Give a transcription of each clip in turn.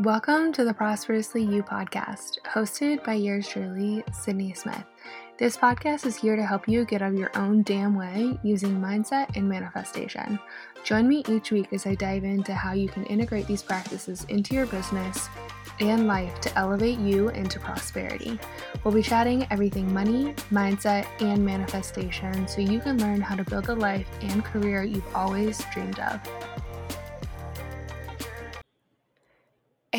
Welcome to the Prosperously You podcast, hosted by yours truly, Sydney Smith. This podcast is here to help you get out of your own damn way using mindset and manifestation. Join me each week as I dive into how you can integrate these practices into your business and life to elevate you into prosperity. We'll be chatting everything money, mindset, and manifestation so you can learn how to build the life and career you've always dreamed of.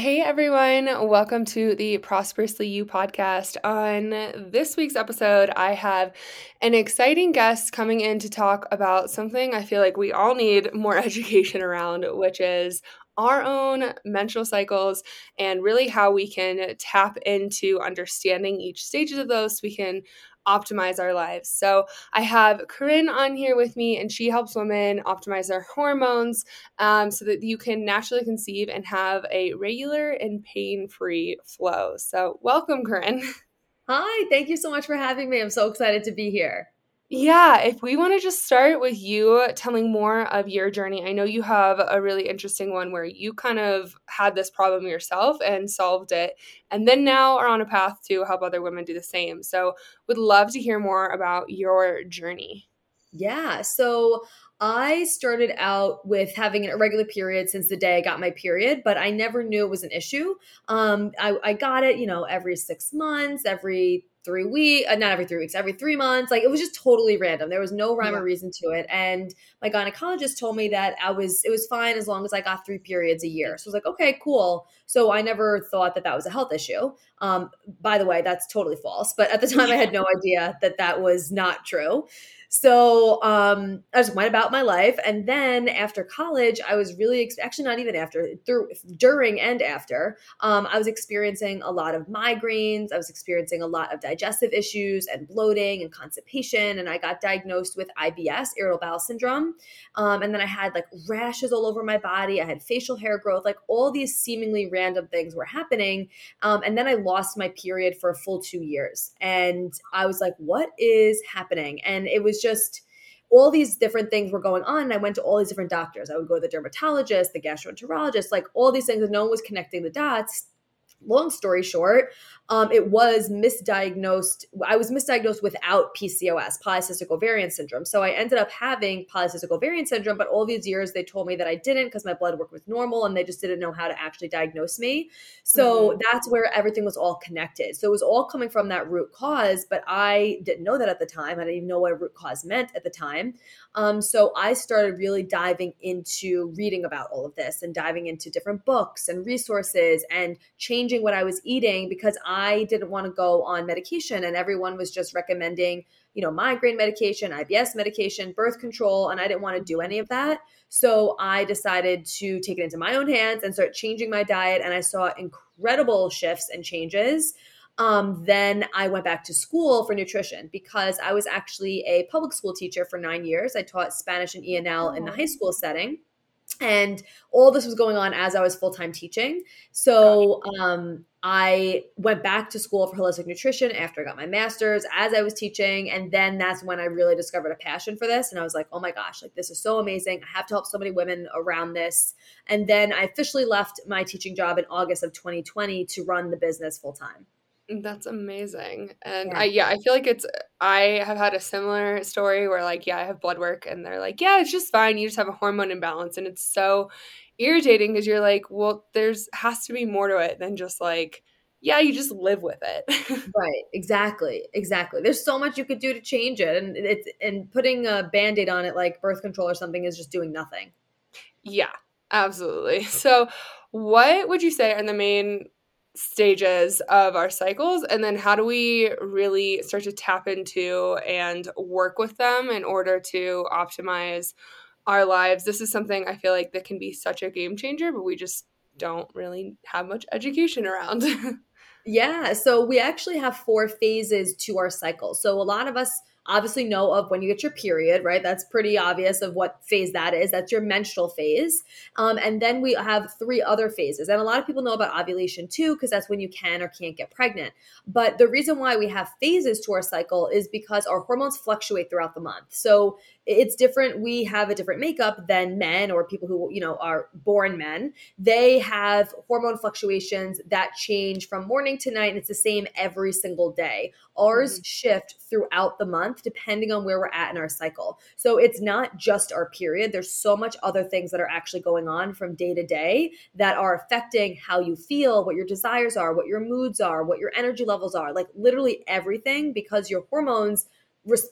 Hey everyone, welcome to the Prosperously You podcast. On this week's episode, I have an exciting guest coming in to talk about something I feel like we all need more education around, which is our own menstrual cycles and really how we can tap into understanding each stages of those so we can optimize our lives. So I have Corinne on here with me, and she helps women optimize their hormones um, so that you can naturally conceive and have a regular and pain free flow. So, welcome, Corinne. Hi, thank you so much for having me. I'm so excited to be here. Yeah, if we want to just start with you telling more of your journey. I know you have a really interesting one where you kind of had this problem yourself and solved it, and then now are on a path to help other women do the same. So, would love to hear more about your journey. Yeah, so I started out with having an irregular period since the day I got my period, but I never knew it was an issue. Um, I, I got it, you know, every six months, every three weeks, uh, not every three weeks, every three months. Like it was just totally random. There was no rhyme yeah. or reason to it. And my gynecologist told me that I was, it was fine as long as I got three periods a year. So I was like, okay, cool. So I never thought that that was a health issue. Um, by the way, that's totally false. But at the time, I had no idea that that was not true. So um, I just went about my life. And then after college, I was really, actually, not even after, through, during and after, um, I was experiencing a lot of migraines. I was experiencing a lot of digestive issues and bloating and constipation. And I got diagnosed with IBS, irritable bowel syndrome. Um, and then I had like rashes all over my body. I had facial hair growth, like all these seemingly random things were happening. Um, and then I lost my period for a full two years. And I was like, what is happening? And it was just all these different things were going on. And I went to all these different doctors. I would go to the dermatologist, the gastroenterologist, like all these things, and no one was connecting the dots long story short, um, it was misdiagnosed. I was misdiagnosed without PCOS, polycystic ovarian syndrome. So I ended up having polycystic ovarian syndrome, but all these years they told me that I didn't because my blood work was normal and they just didn't know how to actually diagnose me. So mm-hmm. that's where everything was all connected. So it was all coming from that root cause, but I didn't know that at the time. I didn't even know what a root cause meant at the time. Um, so I started really diving into reading about all of this and diving into different books and resources and changing what I was eating because I I didn't want to go on medication and everyone was just recommending, you know, migraine medication, IBS medication, birth control, and I didn't want to do any of that. So I decided to take it into my own hands and start changing my diet and I saw incredible shifts and changes. Um, then I went back to school for nutrition because I was actually a public school teacher for nine years. I taught Spanish and ENL in the high school setting and all this was going on as I was full time teaching. So um, I went back to school for holistic nutrition after I got my master's as I was teaching. And then that's when I really discovered a passion for this. And I was like, oh my gosh, like this is so amazing. I have to help so many women around this. And then I officially left my teaching job in August of 2020 to run the business full time. That's amazing. And yeah. I yeah, I feel like it's I have had a similar story where like yeah, I have blood work and they're like, "Yeah, it's just fine. You just have a hormone imbalance." And it's so irritating because you're like, "Well, there's has to be more to it than just like yeah, you just live with it." right. Exactly. Exactly. There's so much you could do to change it and it's and putting a band-aid on it like birth control or something is just doing nothing. Yeah, absolutely. So, what would you say are the main stages of our cycles and then how do we really start to tap into and work with them in order to optimize our lives? This is something i feel like that can be such a game changer but we just don't really have much education around. Yeah so we actually have four phases to our cycle. So a lot of us obviously know of when you get your period, right? That's pretty obvious of what phase that is. That's your menstrual phase. Um, and then we have three other phases. And a lot of people know about ovulation too, because that's when you can or can't get pregnant. But the reason why we have phases to our cycle is because our hormones fluctuate throughout the month. So it's different. We have a different makeup than men or people who, you know, are born men. They have hormone fluctuations that change from morning to night, and it's the same every single day. Ours mm-hmm. shift throughout the month depending on where we're at in our cycle. So it's not just our period. There's so much other things that are actually going on from day to day that are affecting how you feel, what your desires are, what your moods are, what your energy levels are, like literally everything because your hormones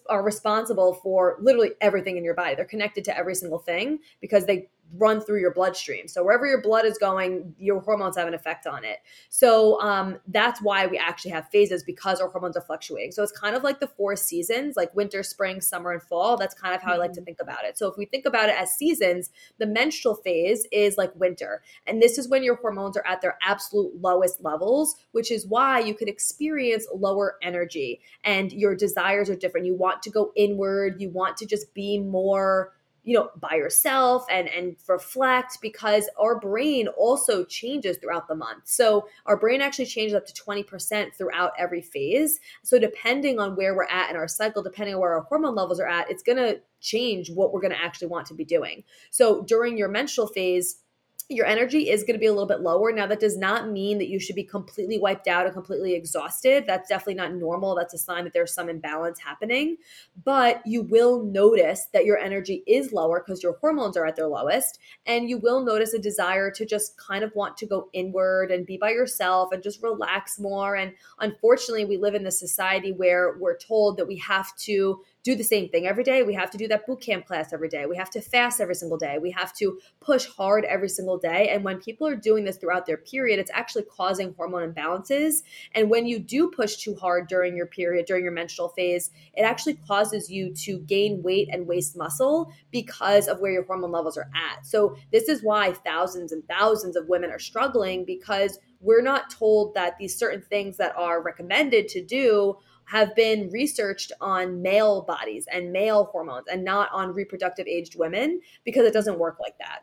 are responsible for literally everything in your body. They're connected to every single thing because they run through your bloodstream. So wherever your blood is going, your hormones have an effect on it. So um, that's why we actually have phases because our hormones are fluctuating. So it's kind of like the four seasons, like winter, spring, summer, and fall. That's kind of how mm-hmm. I like to mm-hmm. think about it. So if we think about it as seasons, the menstrual phase is like winter. And this is when your hormones are at their absolute lowest levels, which is why you could experience lower energy and your desires are different. You want to go inward, you want to just be more you know by yourself and and reflect because our brain also changes throughout the month. So our brain actually changes up to 20% throughout every phase. So depending on where we're at in our cycle depending on where our hormone levels are at it's going to change what we're going to actually want to be doing. So during your menstrual phase your energy is going to be a little bit lower. Now, that does not mean that you should be completely wiped out and completely exhausted. That's definitely not normal. That's a sign that there's some imbalance happening. But you will notice that your energy is lower because your hormones are at their lowest. And you will notice a desire to just kind of want to go inward and be by yourself and just relax more. And unfortunately, we live in this society where we're told that we have to do the same thing every day. We have to do that boot camp class every day. We have to fast every single day. We have to push hard every single day. And when people are doing this throughout their period, it's actually causing hormone imbalances. And when you do push too hard during your period, during your menstrual phase, it actually causes you to gain weight and waste muscle because of where your hormone levels are at. So, this is why thousands and thousands of women are struggling because we're not told that these certain things that are recommended to do have been researched on male bodies and male hormones and not on reproductive aged women because it doesn't work like that.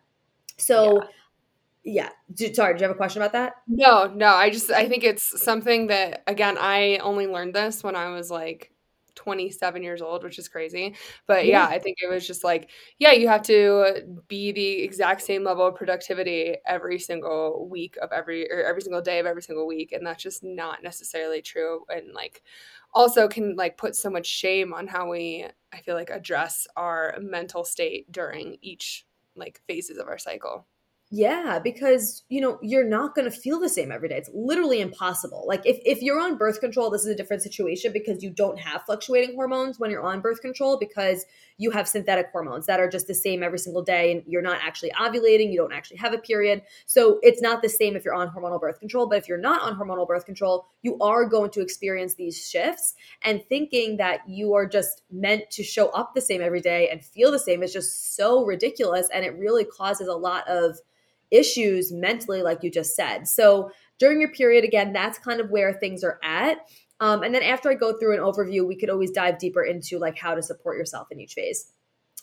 So, yeah. yeah. Sorry, do you have a question about that? No, no. I just, I think it's something that, again, I only learned this when I was like 27 years old, which is crazy. But yeah, I think it was just like, yeah, you have to be the exact same level of productivity every single week of every or every single day of every single week. And that's just not necessarily true. And like also can like put so much shame on how we I feel like address our mental state during each like phases of our cycle. Yeah, because you know you're not going to feel the same every day. It's literally impossible. Like if if you're on birth control, this is a different situation because you don't have fluctuating hormones when you're on birth control because you have synthetic hormones that are just the same every single day and you're not actually ovulating, you don't actually have a period. So it's not the same if you're on hormonal birth control, but if you're not on hormonal birth control, you are going to experience these shifts and thinking that you are just meant to show up the same every day and feel the same is just so ridiculous and it really causes a lot of issues mentally, like you just said. So during your period, again, that's kind of where things are at. Um, and then after I go through an overview, we could always dive deeper into like how to support yourself in each phase.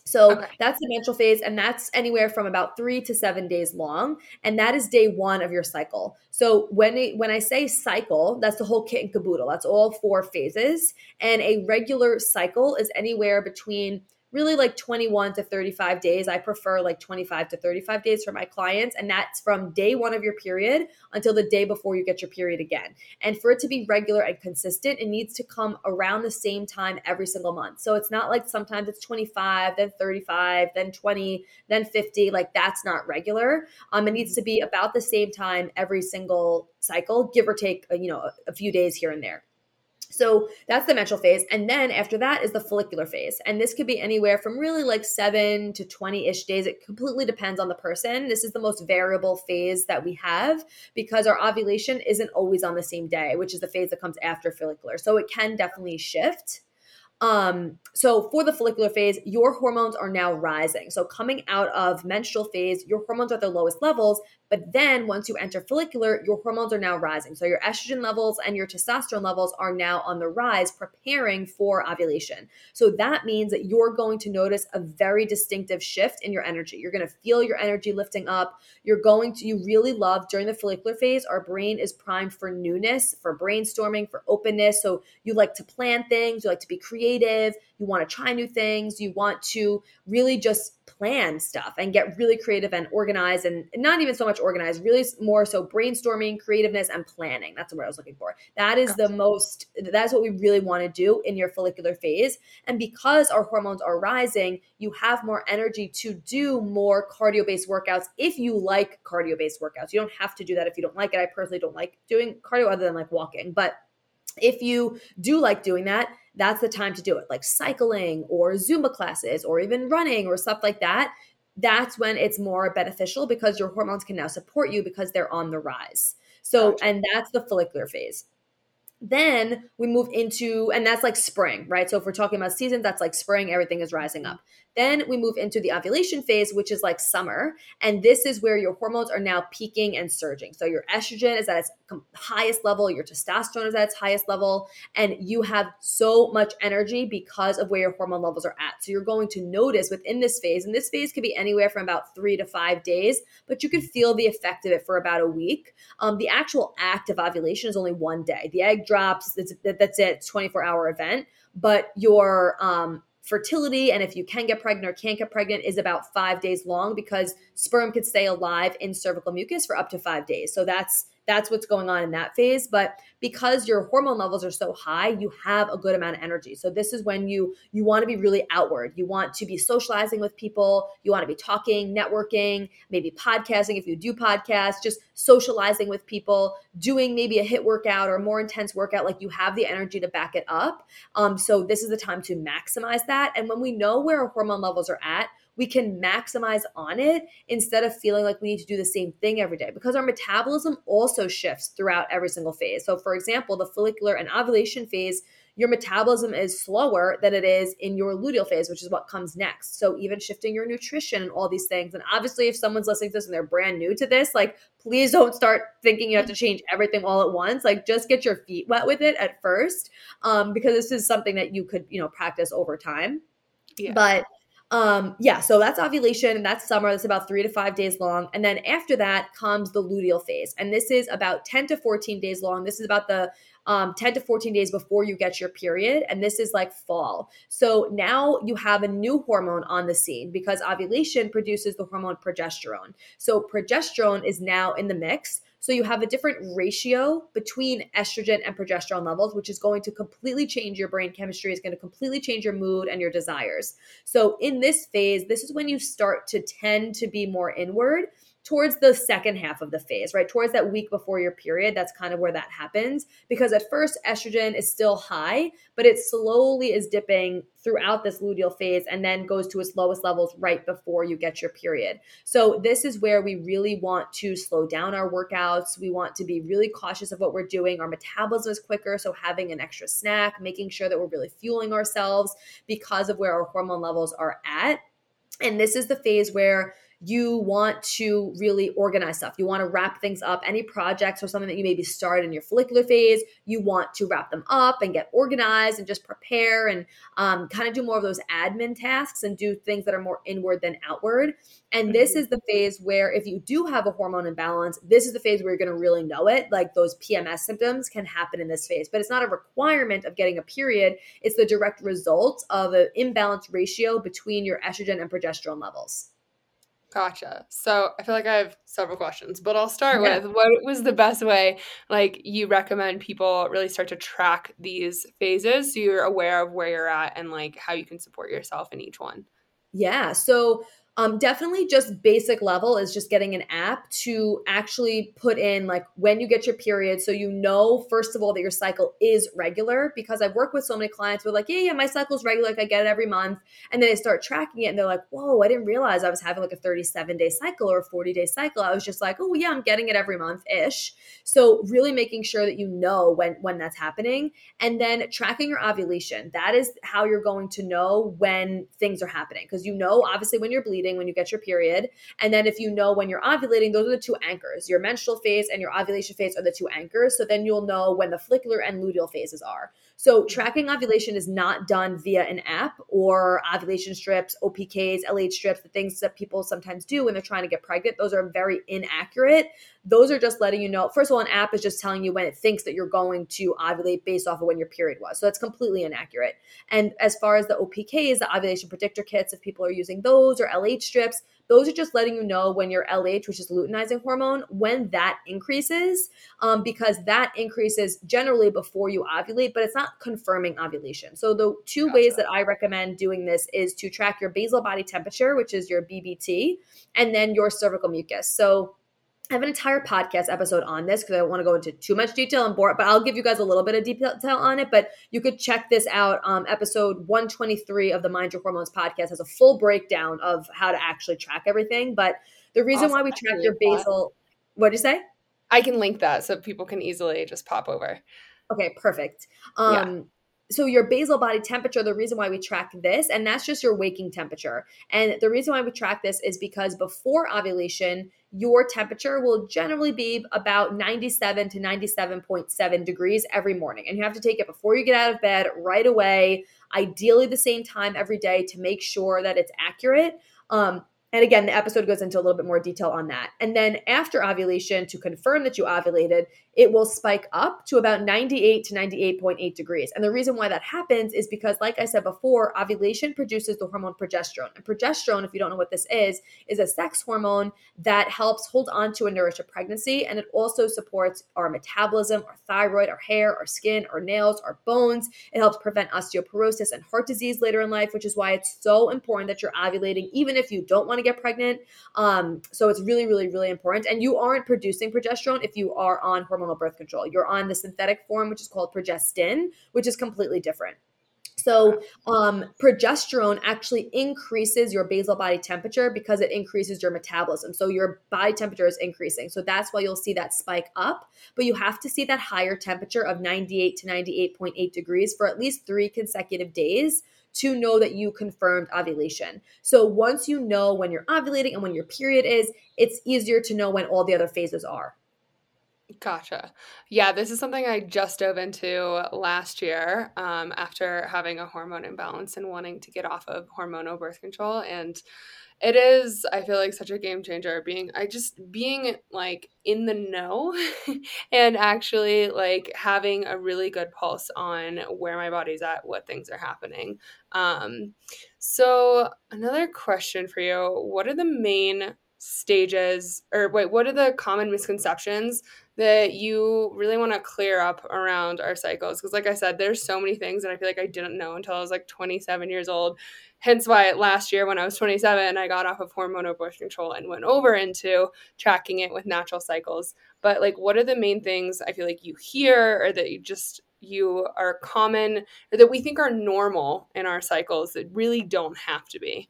So okay. that's the menstrual phase, and that's anywhere from about three to seven days long, and that is day one of your cycle. So when it, when I say cycle, that's the whole kit and caboodle. That's all four phases, and a regular cycle is anywhere between really like 21 to 35 days. I prefer like 25 to 35 days for my clients. And that's from day one of your period until the day before you get your period again. And for it to be regular and consistent, it needs to come around the same time every single month. So it's not like sometimes it's 25, then 35, then 20, then 50. Like that's not regular. Um, it needs to be about the same time every single cycle, give or take, uh, you know, a, a few days here and there. So that's the menstrual phase. And then after that is the follicular phase. And this could be anywhere from really like seven to 20 ish days. It completely depends on the person. This is the most variable phase that we have because our ovulation isn't always on the same day, which is the phase that comes after follicular. So it can definitely shift. um, so for the follicular phase, your hormones are now rising. So coming out of menstrual phase, your hormones are at their lowest levels, but then once you enter follicular, your hormones are now rising. So your estrogen levels and your testosterone levels are now on the rise, preparing for ovulation. So that means that you're going to notice a very distinctive shift in your energy. You're going to feel your energy lifting up. You're going to, you really love during the follicular phase, our brain is primed for newness, for brainstorming, for openness. So you like to plan things, you like to be creative, you want to try new things, you want to really just plan stuff and get really creative and organized and not even so much organized, really more so brainstorming, creativeness, and planning. That's what I was looking for. That is the most, that's what we really want to do in your follicular phase. And because our hormones are rising, you have more energy to do more cardio based workouts if you like cardio based workouts. You don't have to do that if you don't like it. I personally don't like doing cardio other than like walking, but if you do like doing that, that's the time to do it, like cycling or Zumba classes or even running or stuff like that. That's when it's more beneficial because your hormones can now support you because they're on the rise. So, gotcha. and that's the follicular phase. Then we move into, and that's like spring, right? So if we're talking about seasons, that's like spring, everything is rising up. Then we move into the ovulation phase, which is like summer. And this is where your hormones are now peaking and surging. So your estrogen is at its highest level, your testosterone is at its highest level, and you have so much energy because of where your hormone levels are at. So you're going to notice within this phase, and this phase could be anywhere from about three to five days, but you could feel the effect of it for about a week. Um, the actual act of ovulation is only one day. The egg drops, that's it, 24 hour event. But your um, fertility and if you can get pregnant or can't get pregnant is about five days long because sperm could stay alive in cervical mucus for up to five days. So that's that's what's going on in that phase. But because your hormone levels are so high, you have a good amount of energy. So this is when you you want to be really outward. You want to be socializing with people. You want to be talking, networking, maybe podcasting if you do podcasts, just socializing with people, doing maybe a HIIT workout or a more intense workout. Like you have the energy to back it up. Um, so this is the time to maximize that. And when we know where our hormone levels are at, we can maximize on it instead of feeling like we need to do the same thing every day because our metabolism also shifts throughout every single phase. So, for example, the follicular and ovulation phase, your metabolism is slower than it is in your luteal phase, which is what comes next. So, even shifting your nutrition and all these things. And obviously, if someone's listening to this and they're brand new to this, like, please don't start thinking you have to change everything all at once. Like, just get your feet wet with it at first, um, because this is something that you could, you know, practice over time. Yeah. But um, yeah, so that's ovulation and that's summer. That's about three to five days long. And then after that comes the luteal phase. And this is about 10 to 14 days long. This is about the um, 10 to 14 days before you get your period. And this is like fall. So now you have a new hormone on the scene because ovulation produces the hormone progesterone. So progesterone is now in the mix. So you have a different ratio between estrogen and progesterone levels, which is going to completely change your brain chemistry, is going to completely change your mood and your desires. So in this phase, this is when you start to tend to be more inward towards the second half of the phase, right? Towards that week before your period, that's kind of where that happens. Because at first, estrogen is still high, but it slowly is dipping throughout this luteal phase and then goes to its lowest levels right before you get your period. So, this is where we really want to slow down our workouts. We want to be really cautious of what we're doing. Our metabolism is quicker. So, having an extra snack, making sure that we're really fueling ourselves because of where our hormone levels are at. And this is the phase where you want to really organize stuff. You want to wrap things up. Any projects or something that you maybe start in your follicular phase, you want to wrap them up and get organized and just prepare and um, kind of do more of those admin tasks and do things that are more inward than outward. And this mm-hmm. is the phase where if you do have a hormone imbalance, this is the phase where you're going to really know it. Like those PMS symptoms can happen in this phase, but it's not a requirement of getting a period. It's the direct result of an imbalance ratio between your estrogen and progesterone levels. Gotcha. So I feel like I have several questions, but I'll start yeah. with what was the best way, like you recommend people really start to track these phases so you're aware of where you're at and like how you can support yourself in each one. Yeah. So Um, definitely just basic level is just getting an app to actually put in like when you get your period. So you know, first of all, that your cycle is regular because I've worked with so many clients who are like, yeah, yeah, my cycle's regular. Like I get it every month. And then they start tracking it and they're like, whoa, I didn't realize I was having like a 37 day cycle or a 40 day cycle. I was just like, oh yeah, I'm getting it every month ish. So really making sure that you know when, when that's happening and then tracking your ovulation. That is how you're going to know when things are happening because you know, obviously when you're bleeding, when you get your period. And then if you know when you're ovulating, those are the two anchors. Your menstrual phase and your ovulation phase are the two anchors. So then you'll know when the follicular and luteal phases are. So tracking ovulation is not done via an app or ovulation strips, OPKs, LH strips, the things that people sometimes do when they're trying to get pregnant. Those are very inaccurate. Those are just letting you know. First of all, an app is just telling you when it thinks that you're going to ovulate based off of when your period was. So that's completely inaccurate. And as far as the OPKs, the ovulation predictor kits, if people are using those or LH strips, those are just letting you know when your LH, which is luteinizing hormone, when that increases, um, because that increases generally before you ovulate, but it's not confirming ovulation. So the two gotcha. ways that I recommend doing this is to track your basal body temperature, which is your BBT, and then your cervical mucus. So I have an entire podcast episode on this because I don't want to go into too much detail and bore, but I'll give you guys a little bit of detail on it. But you could check this out. Um, episode 123 of the Mind Your Hormones podcast has a full breakdown of how to actually track everything. But the reason awesome. why we track your basal, what did you say? I can link that so people can easily just pop over. Okay, perfect. Um, yeah so your basal body temperature the reason why we track this and that's just your waking temperature. And the reason why we track this is because before ovulation your temperature will generally be about 97 to 97.7 degrees every morning. And you have to take it before you get out of bed right away ideally the same time every day to make sure that it's accurate. Um, and again, the episode goes into a little bit more detail on that. And then after ovulation, to confirm that you ovulated, it will spike up to about 98 to 98.8 degrees. And the reason why that happens is because, like I said before, ovulation produces the hormone progesterone. And progesterone, if you don't know what this is, is a sex hormone that helps hold on to and nourish a pregnancy. And it also supports our metabolism, our thyroid, our hair, our skin, our nails, our bones. It helps prevent osteoporosis and heart disease later in life, which is why it's so important that you're ovulating, even if you don't want to get pregnant. Um, so it's really, really, really important. And you aren't producing progesterone if you are on hormonal birth control. You're on the synthetic form, which is called progestin, which is completely different. So, um, progesterone actually increases your basal body temperature because it increases your metabolism. So, your body temperature is increasing. So, that's why you'll see that spike up. But you have to see that higher temperature of 98 to 98.8 degrees for at least three consecutive days to know that you confirmed ovulation. So once you know when you're ovulating and when your period is, it's easier to know when all the other phases are. Gotcha. Yeah, this is something I just dove into last year um, after having a hormone imbalance and wanting to get off of hormonal birth control. And it is i feel like such a game changer being i just being like in the know and actually like having a really good pulse on where my body's at what things are happening um so another question for you what are the main stages or wait what are the common misconceptions that you really want to clear up around our cycles? Because like i said there's so many things and i feel like i didn't know until i was like 27 years old. Hence why last year when i was 27 i got off of hormonal birth control and went over into tracking it with natural cycles. But like what are the main things i feel like you hear or that you just you are common or that we think are normal in our cycles that really don't have to be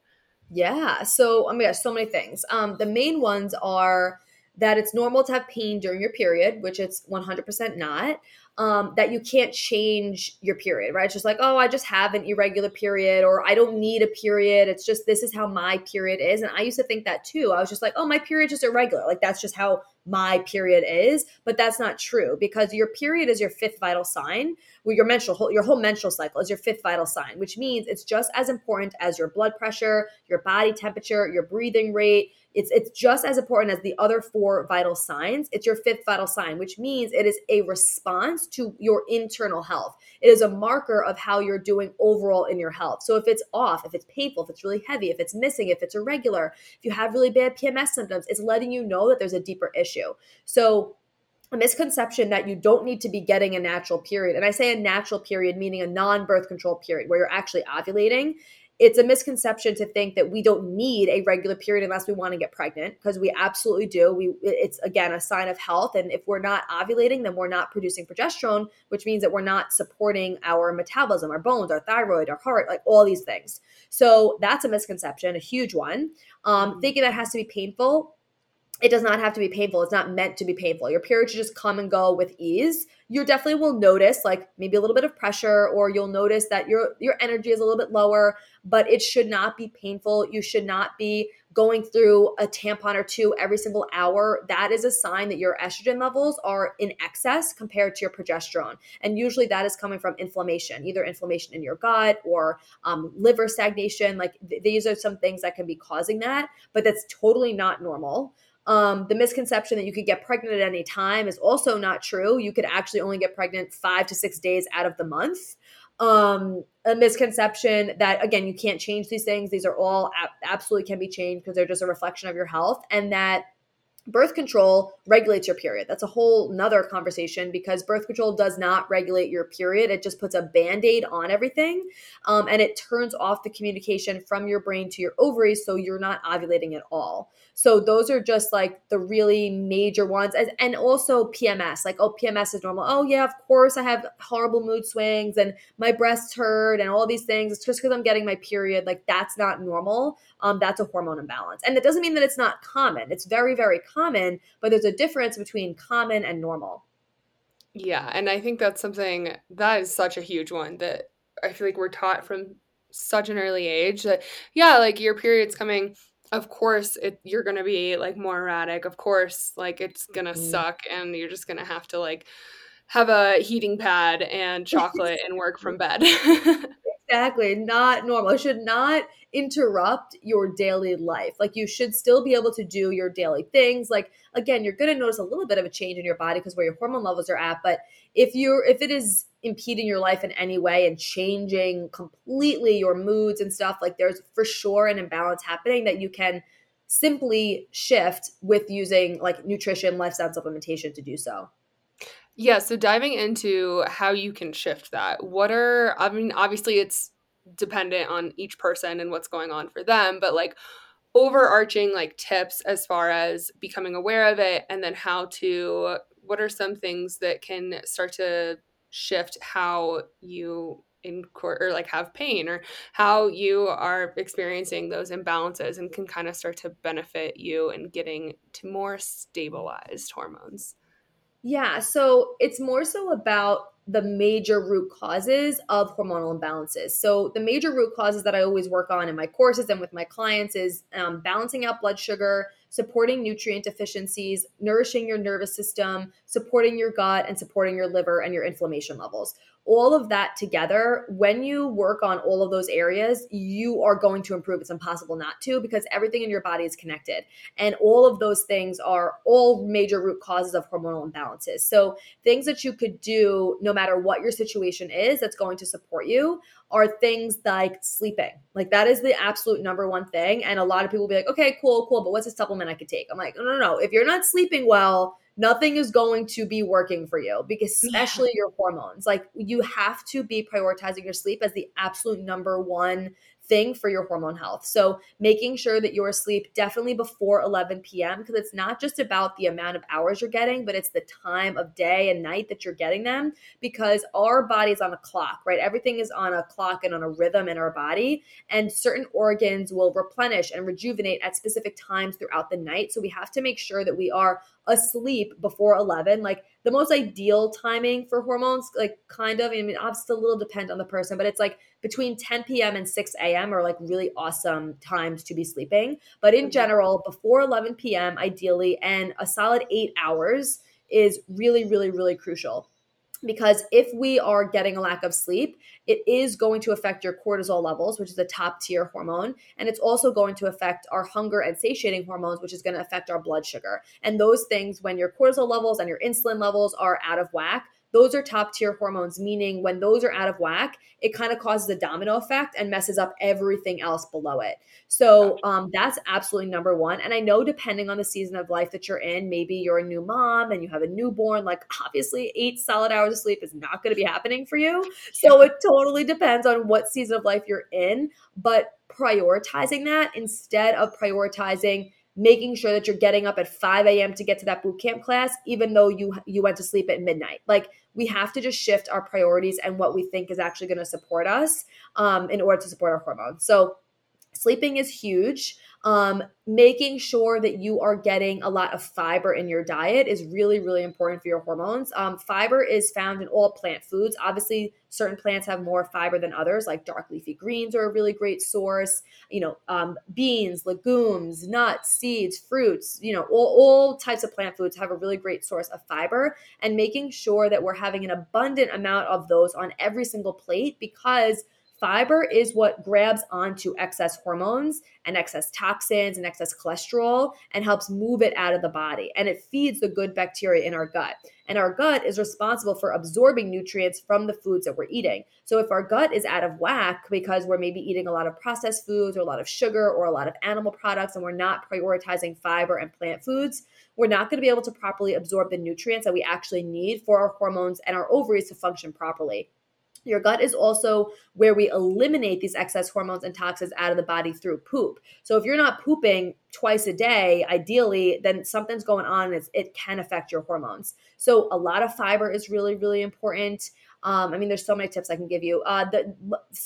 yeah. So, I mean, so many things. Um, the main ones are that it's normal to have pain during your period, which it's 100% not. Um, that you can't change your period, right? It's just like, oh, I just have an irregular period, or I don't need a period. It's just this is how my period is. And I used to think that too. I was just like, oh, my period just irregular. Like that's just how my period is. But that's not true because your period is your fifth vital sign. Well, your menstrual, your whole menstrual cycle is your fifth vital sign, which means it's just as important as your blood pressure, your body temperature, your breathing rate, it's it's just as important as the other four vital signs. It's your fifth vital sign, which means it is a response to your internal health. It is a marker of how you're doing overall in your health. So if it's off, if it's painful, if it's really heavy, if it's missing, if it's irregular, if you have really bad PMS symptoms, it's letting you know that there's a deeper issue. So a misconception that you don't need to be getting a natural period. And I say a natural period, meaning a non birth control period where you're actually ovulating it's a misconception to think that we don't need a regular period unless we want to get pregnant because we absolutely do. We it's again a sign of health and if we're not ovulating then we're not producing progesterone which means that we're not supporting our metabolism our bones our thyroid our heart like all these things. So that's a misconception a huge one. Um, mm-hmm. thinking that has to be painful it does not have to be painful. It's not meant to be painful. Your period should just come and go with ease. You definitely will notice like maybe a little bit of pressure or you'll notice that your your energy is a little bit lower, but it should not be painful. You should not be going through a tampon or two every single hour. That is a sign that your estrogen levels are in excess compared to your progesterone. And usually that is coming from inflammation, either inflammation in your gut or um, liver stagnation. Like th- these are some things that can be causing that, but that's totally not normal. Um, the misconception that you could get pregnant at any time is also not true. You could actually only get pregnant five to six days out of the month. Um, a misconception that again you can't change these things; these are all absolutely can be changed because they're just a reflection of your health, and that birth control regulates your period. That's a whole nother conversation because birth control does not regulate your period. It just puts a band aid on everything um, and it turns off the communication from your brain to your ovaries so you're not ovulating at all. So those are just like the really major ones. And also PMS, like, oh, PMS is normal. Oh, yeah, of course I have horrible mood swings and my breasts hurt and all these things. It's just because I'm getting my period. Like, that's not normal. Um, that's a hormone imbalance. And it doesn't mean that it's not common. It's very, very common, but there's a difference between common and normal. Yeah. And I think that's something that is such a huge one that I feel like we're taught from such an early age that, yeah, like your period's coming of course it you're gonna be like more erratic. Of course like it's gonna mm-hmm. suck and you're just gonna have to like have a heating pad and chocolate and work from bed. Exactly not normal. It should not interrupt your daily life like you should still be able to do your daily things like again you're going to notice a little bit of a change in your body because where your hormone levels are at but if you're if it is impeding your life in any way and changing completely your moods and stuff, like there's for sure an imbalance happening that you can simply shift with using like nutrition, lifestyle supplementation to do so. Yeah, so diving into how you can shift that. What are I mean obviously it's dependent on each person and what's going on for them, but like overarching like tips as far as becoming aware of it and then how to what are some things that can start to shift how you in court or like have pain or how you are experiencing those imbalances and can kind of start to benefit you in getting to more stabilized hormones. Yeah, so it's more so about the major root causes of hormonal imbalances. So, the major root causes that I always work on in my courses and with my clients is um, balancing out blood sugar, supporting nutrient deficiencies, nourishing your nervous system, supporting your gut, and supporting your liver and your inflammation levels. All of that together, when you work on all of those areas, you are going to improve. It's impossible not to because everything in your body is connected. And all of those things are all major root causes of hormonal imbalances. So, things that you could do no matter what your situation is that's going to support you are things like sleeping. Like that is the absolute number one thing. And a lot of people will be like, okay, cool, cool, but what's a supplement I could take? I'm like, no, no, no. If you're not sleeping well, nothing is going to be working for you because especially yeah. your hormones. Like you have to be prioritizing your sleep as the absolute number one thing for your hormone health. So, making sure that you're asleep definitely before 11 p.m. because it's not just about the amount of hours you're getting, but it's the time of day and night that you're getting them because our body's on a clock, right? Everything is on a clock and on a rhythm in our body, and certain organs will replenish and rejuvenate at specific times throughout the night. So, we have to make sure that we are asleep before 11. Like, the most ideal timing for hormones, like kind of, I mean, obviously a little depend on the person, but it's like between 10 p.m. and 6 a.m. are like really awesome times to be sleeping. But in mm-hmm. general, before 11 p.m., ideally, and a solid eight hours is really, really, really crucial because if we are getting a lack of sleep, it is going to affect your cortisol levels, which is a top tier hormone. And it's also going to affect our hunger and satiating hormones, which is going to affect our blood sugar. And those things, when your cortisol levels and your insulin levels are out of whack, those are top tier hormones, meaning when those are out of whack, it kind of causes a domino effect and messes up everything else below it. So um, that's absolutely number one. And I know depending on the season of life that you're in, maybe you're a new mom and you have a newborn, like obviously eight solid hours of sleep is not going to be happening for you. So it totally depends on what season of life you're in. But prioritizing that instead of prioritizing making sure that you're getting up at 5 a.m. to get to that boot camp class, even though you you went to sleep at midnight. Like we have to just shift our priorities and what we think is actually going to support us um, in order to support our hormones. So sleeping is huge. Um, making sure that you are getting a lot of fiber in your diet is really, really important for your hormones. Um, fiber is found in all plant foods. Obviously, certain plants have more fiber than others, like dark leafy greens are a really great source. You know, um, beans, legumes, nuts, seeds, fruits, you know, all, all types of plant foods have a really great source of fiber. And making sure that we're having an abundant amount of those on every single plate because – Fiber is what grabs onto excess hormones and excess toxins and excess cholesterol and helps move it out of the body. And it feeds the good bacteria in our gut. And our gut is responsible for absorbing nutrients from the foods that we're eating. So if our gut is out of whack because we're maybe eating a lot of processed foods or a lot of sugar or a lot of animal products and we're not prioritizing fiber and plant foods, we're not going to be able to properly absorb the nutrients that we actually need for our hormones and our ovaries to function properly. Your gut is also where we eliminate these excess hormones and toxins out of the body through poop. So if you're not pooping twice a day, ideally, then something's going on and it can affect your hormones. So a lot of fiber is really, really important. Um, I mean, there's so many tips I can give you. Uh, the,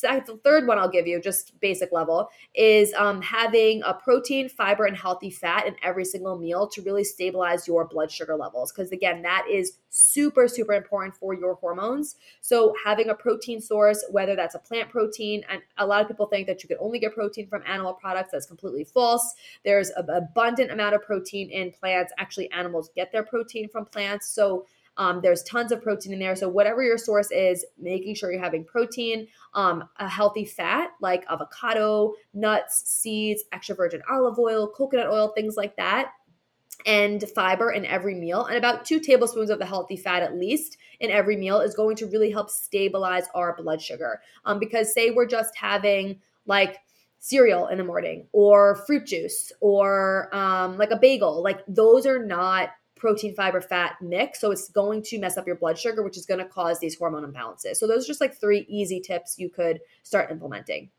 the third one I'll give you, just basic level, is um, having a protein, fiber, and healthy fat in every single meal to really stabilize your blood sugar levels. Because again, that is super, super important for your hormones. So having a protein source, whether that's a plant protein, and a lot of people think that you can only get protein from animal products. That's completely false. There's an abundant amount of protein in plants. Actually, animals get their protein from plants. So um, there's tons of protein in there. So, whatever your source is, making sure you're having protein, um, a healthy fat like avocado, nuts, seeds, extra virgin olive oil, coconut oil, things like that and fiber in every meal. And about two tablespoons of the healthy fat, at least, in every meal is going to really help stabilize our blood sugar. Um, because, say, we're just having like cereal in the morning or fruit juice or um, like a bagel, like those are not protein, fiber, fat mix. So it's going to mess up your blood sugar, which is going to cause these hormone imbalances. So those are just like three easy tips you could start implementing.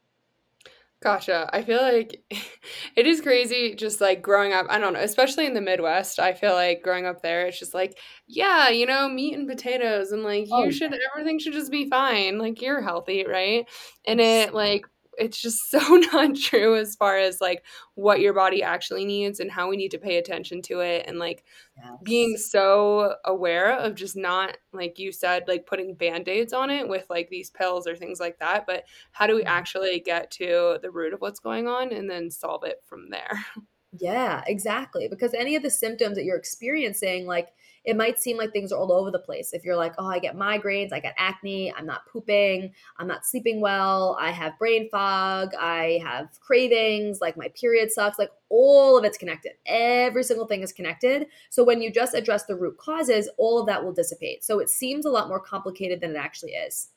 Gotcha. I feel like it is crazy just like growing up. I don't know, especially in the Midwest. I feel like growing up there, it's just like, yeah, you know, meat and potatoes, and like oh, you should, everything should just be fine. Like you're healthy, right? And it like it's just so not true as far as like what your body actually needs and how we need to pay attention to it and like yes. being so aware of just not like you said like putting band-aids on it with like these pills or things like that but how do we mm-hmm. actually get to the root of what's going on and then solve it from there yeah exactly because any of the symptoms that you're experiencing like it might seem like things are all over the place. If you're like, oh, I get migraines, I get acne, I'm not pooping, I'm not sleeping well, I have brain fog, I have cravings, like my period sucks, like all of it's connected. Every single thing is connected. So when you just address the root causes, all of that will dissipate. So it seems a lot more complicated than it actually is.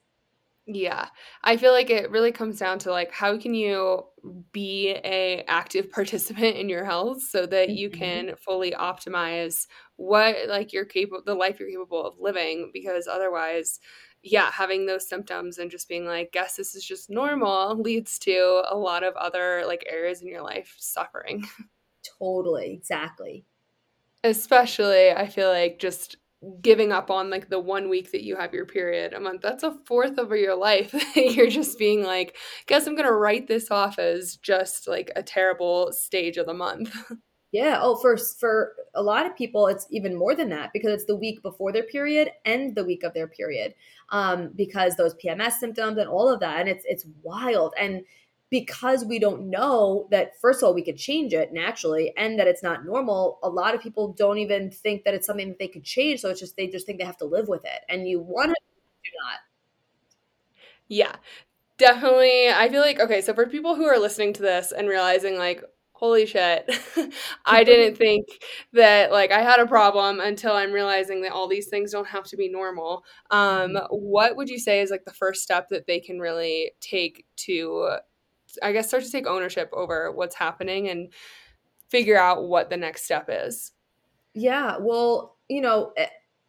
Yeah. I feel like it really comes down to like how can you be a active participant in your health so that you mm-hmm. can fully optimize what like you're capable the life you're capable of living because otherwise yeah, having those symptoms and just being like, guess this is just normal leads to a lot of other like areas in your life suffering. Totally, exactly. Especially, I feel like just giving up on like the one week that you have your period a month that's a fourth of your life you're just being like guess i'm gonna write this off as just like a terrible stage of the month. Yeah oh for for a lot of people it's even more than that because it's the week before their period and the week of their period um because those pms symptoms and all of that and it's it's wild and because we don't know that first of all we could change it naturally and that it's not normal. A lot of people don't even think that it's something that they could change so it's just they just think they have to live with it. And you want to do not. Yeah. Definitely i feel like okay so for people who are listening to this and realizing like holy shit i didn't think that like i had a problem until i'm realizing that all these things don't have to be normal um mm-hmm. what would you say is like the first step that they can really take to i guess start to take ownership over what's happening and figure out what the next step is. Yeah well you know eh,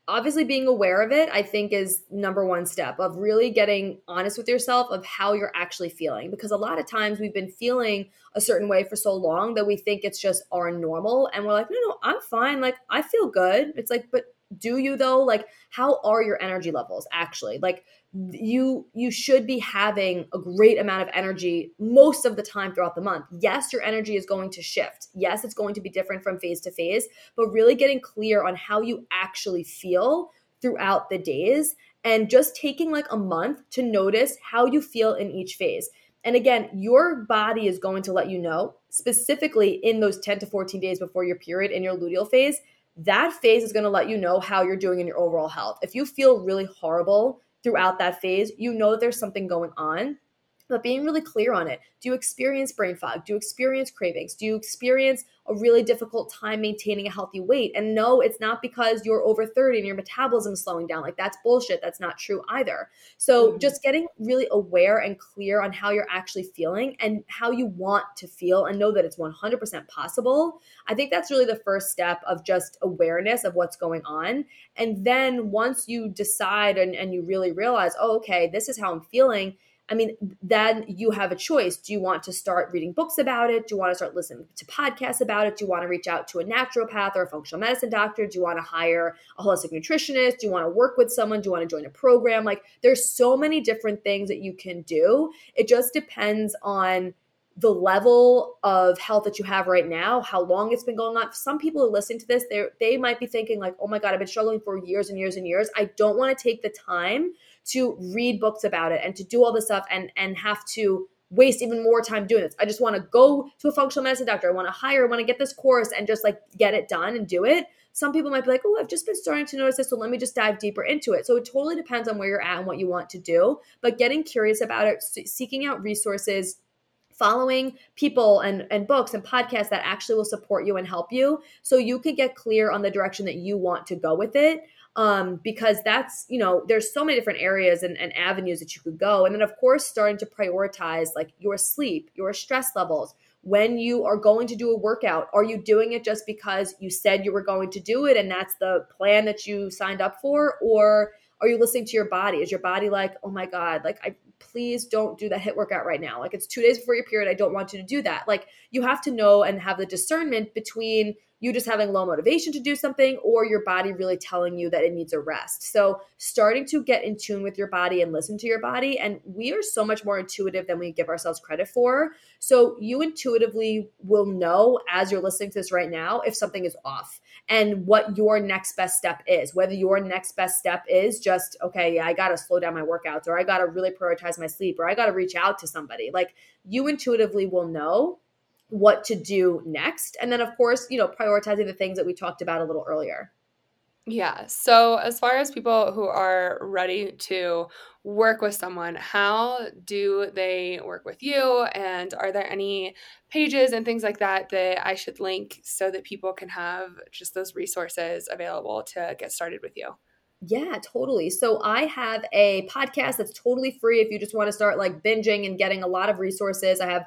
obviously being aware of it i think is number one step of really getting honest with yourself of how you're actually feeling because a lot of times we've been feeling a certain way for so long that we think it's just our normal and we're like no no i'm fine like i feel good. It's like but do you though? Like how are your energy levels actually? Like you you should be having a great amount of energy most of the time throughout the month. Yes your energy is going to shift. Yes it's going to be different from phase to phase but really getting clear on how you actually feel throughout the days and just taking like a month to notice how you feel in each phase. And again your body is going to let you know specifically in those 10 to 14 days before your period in your luteal phase that phase is going to let you know how you're doing in your overall health. If you feel really horrible throughout that phase, you know that there's something going on but being really clear on it. Do you experience brain fog? Do you experience cravings? Do you experience a really difficult time maintaining a healthy weight? And no, it's not because you're over 30 and your metabolism is slowing down. Like that's bullshit. That's not true either. So mm-hmm. just getting really aware and clear on how you're actually feeling and how you want to feel and know that it's 100% possible. I think that's really the first step of just awareness of what's going on. And then once you decide and, and you really realize, oh, okay, this is how I'm feeling I mean, then you have a choice. Do you want to start reading books about it? Do you want to start listening to podcasts about it? Do you want to reach out to a naturopath or a functional medicine doctor? Do you want to hire a holistic nutritionist? Do you want to work with someone? Do you want to join a program? Like, there's so many different things that you can do. It just depends on the level of health that you have right now, how long it's been going on. Some people who listen to this, they they might be thinking like, "Oh my god, I've been struggling for years and years and years. I don't want to take the time to read books about it and to do all this stuff and and have to waste even more time doing this. I just want to go to a functional medicine doctor. I want to hire, I want to get this course and just like get it done and do it. Some people might be like, oh, I've just been starting to notice this, so let me just dive deeper into it. So it totally depends on where you're at and what you want to do. But getting curious about it, seeking out resources, following people and, and books and podcasts that actually will support you and help you so you can get clear on the direction that you want to go with it um, because that's you know there's so many different areas and, and avenues that you could go. And then of course starting to prioritize like your sleep your stress levels. When you are going to do a workout are you doing it just because you said you were going to do it and that's the plan that you signed up for? Or are you listening to your body? Is your body like oh my god like i please don't do that HIIT workout right now. Like it's two days before your period. I don't want you to do that. Like you have to know and have the discernment between you just having low motivation to do something or your body really telling you that it needs a rest. So, starting to get in tune with your body and listen to your body. And we are so much more intuitive than we give ourselves credit for. So, you intuitively will know as you're listening to this right now if something is off and what your next best step is. Whether your next best step is just, okay, yeah, I got to slow down my workouts or I got to really prioritize my sleep or I got to reach out to somebody. Like, you intuitively will know what to do next. And then, of course, you know, prioritizing the things that we talked about a little earlier. Yeah. So, as far as people who are ready to work with someone, how do they work with you? And are there any pages and things like that that I should link so that people can have just those resources available to get started with you? Yeah, totally. So I have a podcast that's totally free if you just want to start like binging and getting a lot of resources. I have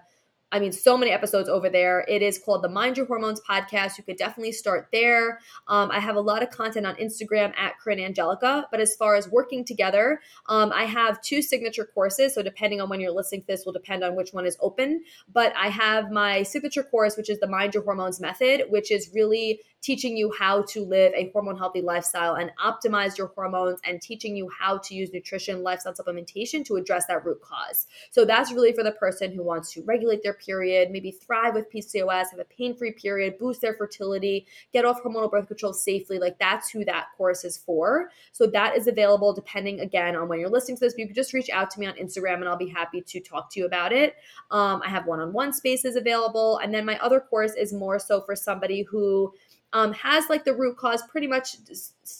I mean, so many episodes over there. It is called the Mind Your Hormones podcast. You could definitely start there. Um, I have a lot of content on Instagram at Corinne Angelica. But as far as working together, um, I have two signature courses. So depending on when you're listening to this, will depend on which one is open. But I have my signature course, which is the Mind Your Hormones method, which is really teaching you how to live a hormone healthy lifestyle and optimize your hormones and teaching you how to use nutrition, lifestyle supplementation to address that root cause. So that's really for the person who wants to regulate their period, maybe thrive with PCOS, have a pain free period, boost their fertility, get off hormonal birth control safely. Like that's who that course is for. So that is available depending again on when you're listening to this. But you can just reach out to me on Instagram and I'll be happy to talk to you about it. Um, I have one on one spaces available. And then my other course is more so for somebody who um, has like the root cause pretty much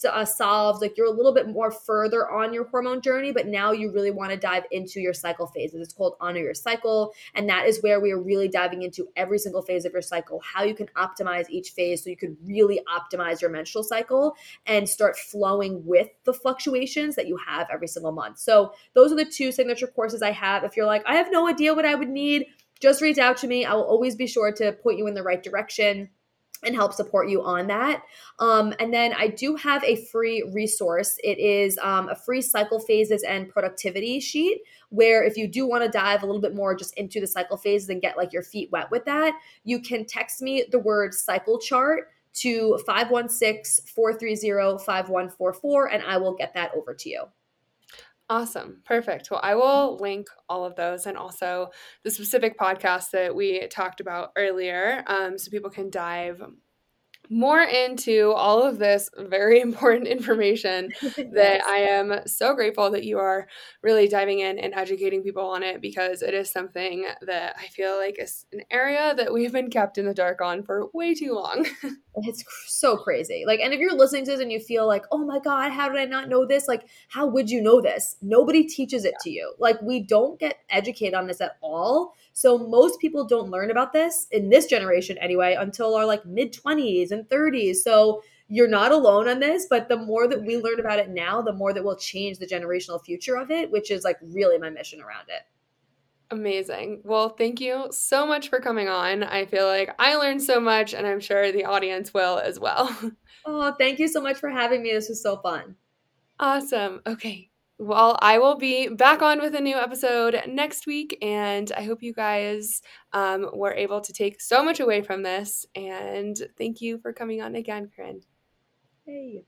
uh, solved. Like you're a little bit more further on your hormone journey, but now you really want to dive into your cycle phases. It's called Honor Your Cycle. And that is where we are really diving into every single phase of your cycle, how you can optimize each phase so you can really optimize your menstrual cycle and start flowing with the fluctuations that you have every single month. So those are the two signature courses I have. If you're like, I have no idea what I would need, just reach out to me. I will always be sure to point you in the right direction and help support you on that. Um, and then I do have a free resource. It is um, a free cycle phases and productivity sheet where if you do want to dive a little bit more just into the cycle phases and get like your feet wet with that, you can text me the word cycle chart to 516 430 5144 and I will get that over to you. Awesome. Perfect. Well, I will link all of those and also the specific podcast that we talked about earlier um, so people can dive more into all of this very important information that I am so grateful that you are really diving in and educating people on it because it is something that I feel like is an area that we've been kept in the dark on for way too long. it's so crazy. Like, and if you're listening to this and you feel like, oh my God, how did I not know this? Like, how would you know this? Nobody teaches it yeah. to you. Like, we don't get educated on this at all. So most people don't learn about this in this generation anyway until our like mid 20s and 30s. So you're not alone on this, but the more that we learn about it now, the more that will change the generational future of it, which is like really my mission around it. Amazing. Well, thank you so much for coming on. I feel like I learned so much, and I'm sure the audience will as well. Oh, thank you so much for having me. This was so fun. Awesome. Okay. Well, I will be back on with a new episode next week, and I hope you guys um, were able to take so much away from this. And thank you for coming on again, Corinne. Hey.